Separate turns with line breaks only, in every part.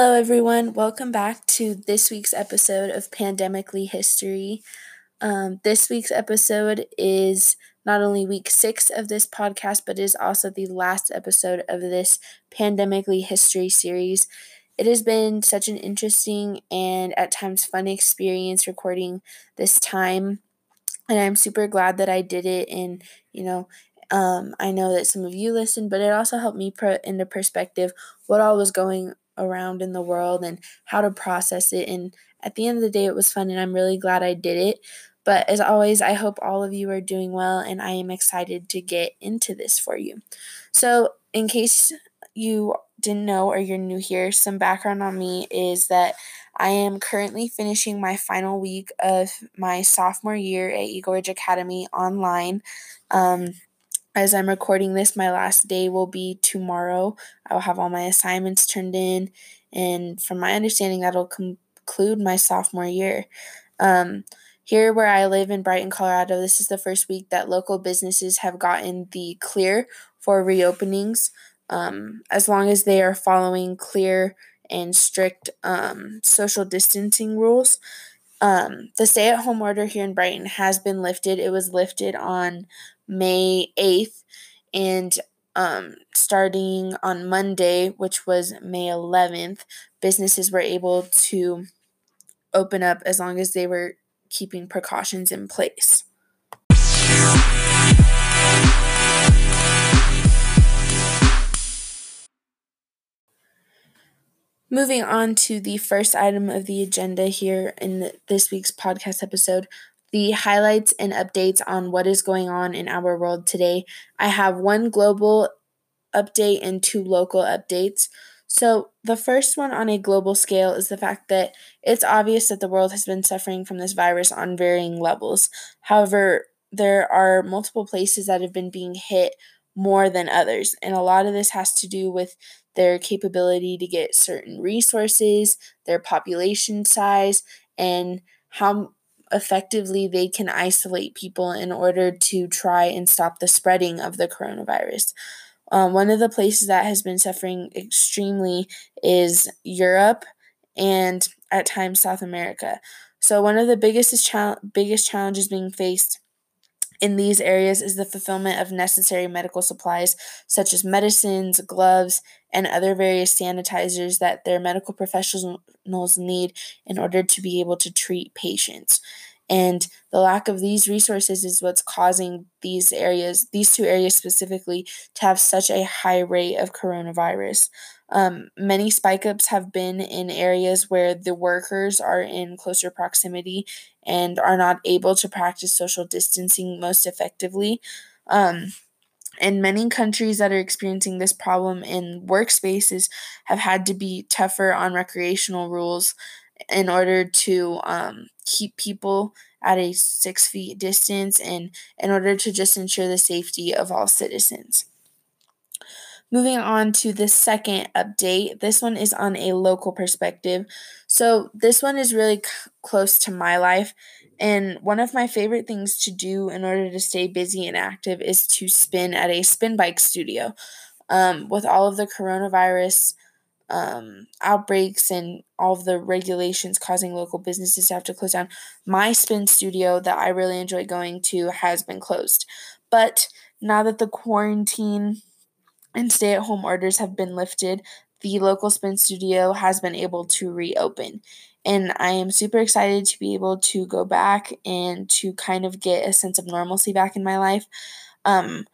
Hello, everyone. Welcome back to this week's episode of Pandemically History. Um, this week's episode is not only week six of this podcast, but is also the last episode of this Pandemically History series. It has been such an interesting and at times fun experience recording this time. And I'm super glad that I did it. And, you know, um, I know that some of you listened, but it also helped me put into perspective what all was going around in the world and how to process it. And at the end of the day, it was fun, and I'm really glad I did it. But as always, I hope all of you are doing well, and I am excited to get into this for you. So, in case you didn't know or you're new here, some background on me is that I am currently finishing my final week of my sophomore year at Eagle Ridge Academy online. Um, as I'm recording this, my last day will be tomorrow. I will have all my assignments turned in, and from my understanding, that'll conclude my sophomore year. Um, here, where I live in Brighton, Colorado, this is the first week that local businesses have gotten the clear for reopenings, um, as long as they are following clear and strict um, social distancing rules. Um, the stay at home order here in Brighton has been lifted. It was lifted on May 8th, and um, starting on Monday, which was May 11th, businesses were able to open up as long as they were keeping precautions in place. Moving on to the first item of the agenda here in this week's podcast episode, the highlights and updates on what is going on in our world today. I have one global update and two local updates. So, the first one on a global scale is the fact that it's obvious that the world has been suffering from this virus on varying levels. However, there are multiple places that have been being hit more than others, and a lot of this has to do with their capability to get certain resources, their population size, and how effectively they can isolate people in order to try and stop the spreading of the coronavirus. Um, one of the places that has been suffering extremely is Europe and at times South America. So one of the biggest biggest challenges being faced in these areas is the fulfillment of necessary medical supplies such as medicines, gloves, and other various sanitizers that their medical professionals need in order to be able to treat patients. And the lack of these resources is what's causing these areas, these two areas specifically, to have such a high rate of coronavirus. Um, many spike ups have been in areas where the workers are in closer proximity and are not able to practice social distancing most effectively. Um, and many countries that are experiencing this problem in workspaces have had to be tougher on recreational rules in order to um, keep people at a six feet distance and in order to just ensure the safety of all citizens. Moving on to the second update, this one is on a local perspective. So, this one is really c- close to my life. And one of my favorite things to do in order to stay busy and active is to spin at a spin bike studio. Um, with all of the coronavirus um, outbreaks and all the regulations causing local businesses to have to close down, my spin studio that I really enjoy going to has been closed. But now that the quarantine and stay at home orders have been lifted, the local spin studio has been able to reopen. And I am super excited to be able to go back and to kind of get a sense of normalcy back in my life. Um,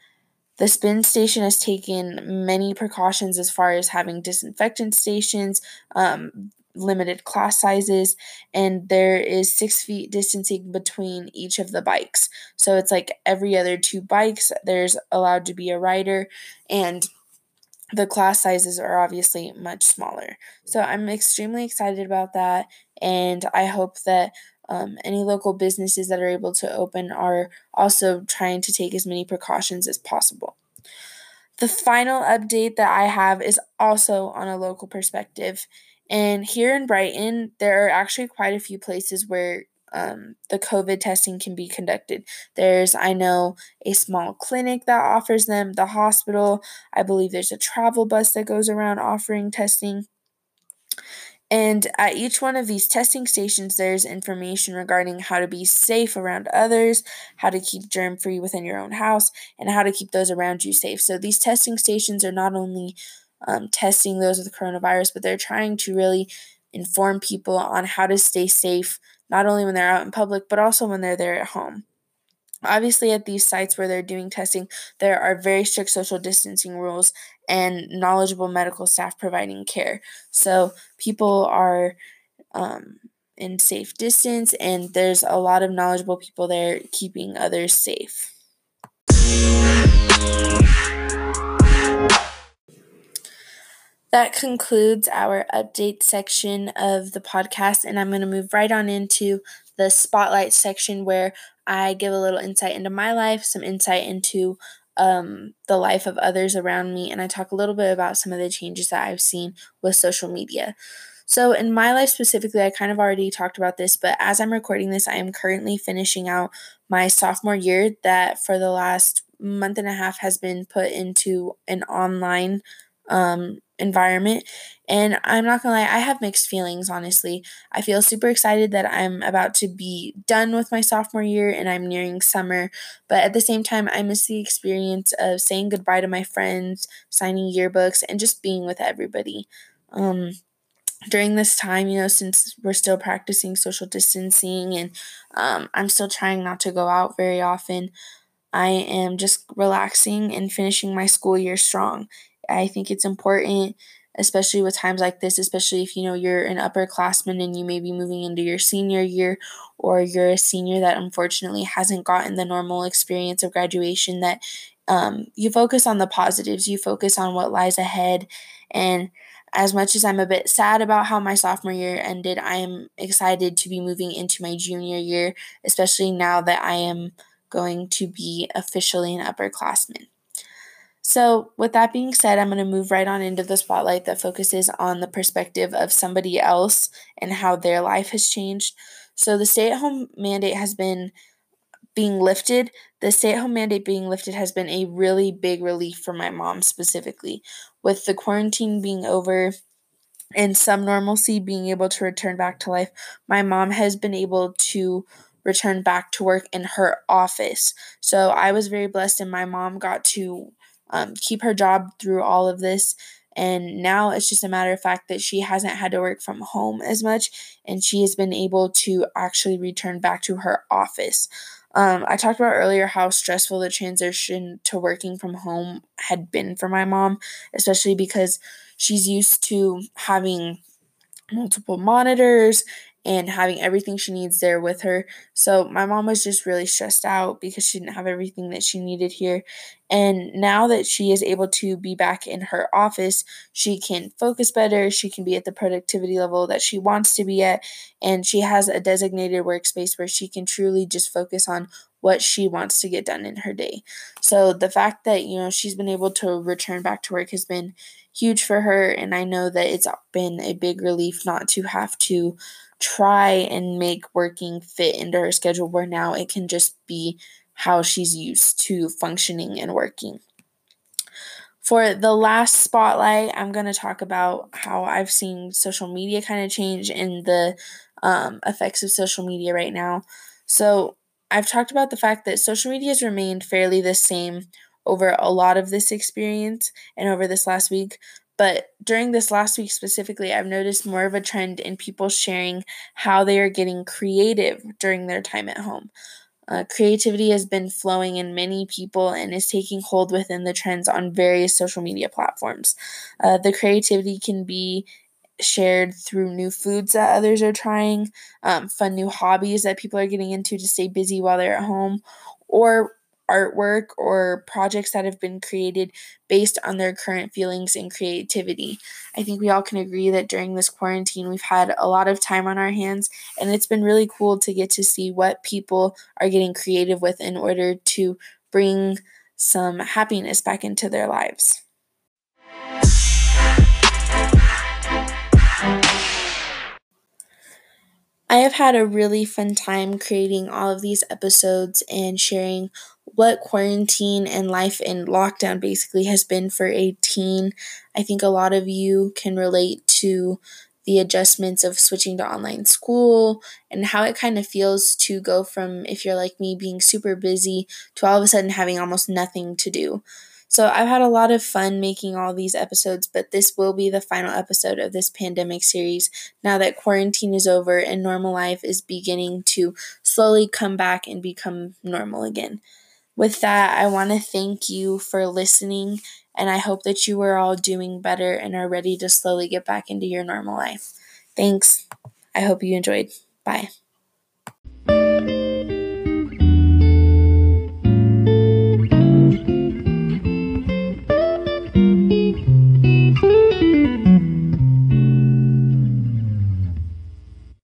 the spin station has taken many precautions as far as having disinfectant stations, um, limited class sizes, and there is six feet distancing between each of the bikes. So it's like every other two bikes, there's allowed to be a rider, and the class sizes are obviously much smaller. So I'm extremely excited about that, and I hope that um, any local businesses that are able to open are also trying to take as many precautions as possible. The final update that I have is also on a local perspective. And here in Brighton, there are actually quite a few places where um, the COVID testing can be conducted. There's, I know, a small clinic that offers them, the hospital. I believe there's a travel bus that goes around offering testing. And at each one of these testing stations, there's information regarding how to be safe around others, how to keep germ free within your own house, and how to keep those around you safe. So these testing stations are not only um, testing those with coronavirus, but they're trying to really inform people on how to stay safe, not only when they're out in public, but also when they're there at home. Obviously, at these sites where they're doing testing, there are very strict social distancing rules and knowledgeable medical staff providing care. So people are um, in safe distance, and there's a lot of knowledgeable people there keeping others safe. That concludes our update section of the podcast, and I'm going to move right on into the spotlight section where I give a little insight into my life, some insight into um, the life of others around me, and I talk a little bit about some of the changes that I've seen with social media. So, in my life specifically, I kind of already talked about this, but as I'm recording this, I am currently finishing out my sophomore year that for the last month and a half has been put into an online um, environment. And I'm not gonna lie, I have mixed feelings, honestly. I feel super excited that I'm about to be done with my sophomore year and I'm nearing summer. But at the same time, I miss the experience of saying goodbye to my friends, signing yearbooks, and just being with everybody. Um, during this time, you know, since we're still practicing social distancing and um, I'm still trying not to go out very often, I am just relaxing and finishing my school year strong. I think it's important, especially with times like this, especially if you know you're an upperclassman and you may be moving into your senior year, or you're a senior that unfortunately hasn't gotten the normal experience of graduation, that um, you focus on the positives, you focus on what lies ahead. And as much as I'm a bit sad about how my sophomore year ended, I am excited to be moving into my junior year, especially now that I am going to be officially an upperclassman. So, with that being said, I'm going to move right on into the spotlight that focuses on the perspective of somebody else and how their life has changed. So, the stay at home mandate has been being lifted. The stay at home mandate being lifted has been a really big relief for my mom specifically. With the quarantine being over, and some normalcy being able to return back to life, my mom has been able to return back to work in her office. So I was very blessed, and my mom got to um, keep her job through all of this. And now it's just a matter of fact that she hasn't had to work from home as much and she has been able to actually return back to her office. Um, I talked about earlier how stressful the transition to working from home had been for my mom, especially because she's used to having multiple monitors and having everything she needs there with her. So my mom was just really stressed out because she didn't have everything that she needed here. And now that she is able to be back in her office, she can focus better, she can be at the productivity level that she wants to be at, and she has a designated workspace where she can truly just focus on what she wants to get done in her day. So the fact that, you know, she's been able to return back to work has been huge for her and I know that it's been a big relief not to have to try and make working fit into her schedule where now it can just be how she's used to functioning and working. For the last spotlight, I'm going to talk about how I've seen social media kind of change and the um, effects of social media right now. So, I've talked about the fact that social media has remained fairly the same over a lot of this experience and over this last week, but during this last week specifically, I've noticed more of a trend in people sharing how they are getting creative during their time at home. Uh, creativity has been flowing in many people and is taking hold within the trends on various social media platforms. Uh, the creativity can be shared through new foods that others are trying, um, fun new hobbies that people are getting into to stay busy while they're at home, or artwork or projects that have been created based on their current feelings and creativity. I think we all can agree that during this quarantine, we've had a lot of time on our hands, and it's been really cool to get to see what people are getting creative with in order to bring some happiness back into their lives. I have had a really fun time creating all of these episodes and sharing what quarantine and life in lockdown basically has been for a teen. I think a lot of you can relate to the adjustments of switching to online school and how it kind of feels to go from, if you're like me, being super busy to all of a sudden having almost nothing to do. So I've had a lot of fun making all these episodes, but this will be the final episode of this pandemic series now that quarantine is over and normal life is beginning to slowly come back and become normal again. With that, I want to thank you for listening, and I hope that you are all doing better and are ready to slowly get back into your normal life. Thanks. I hope you enjoyed. Bye.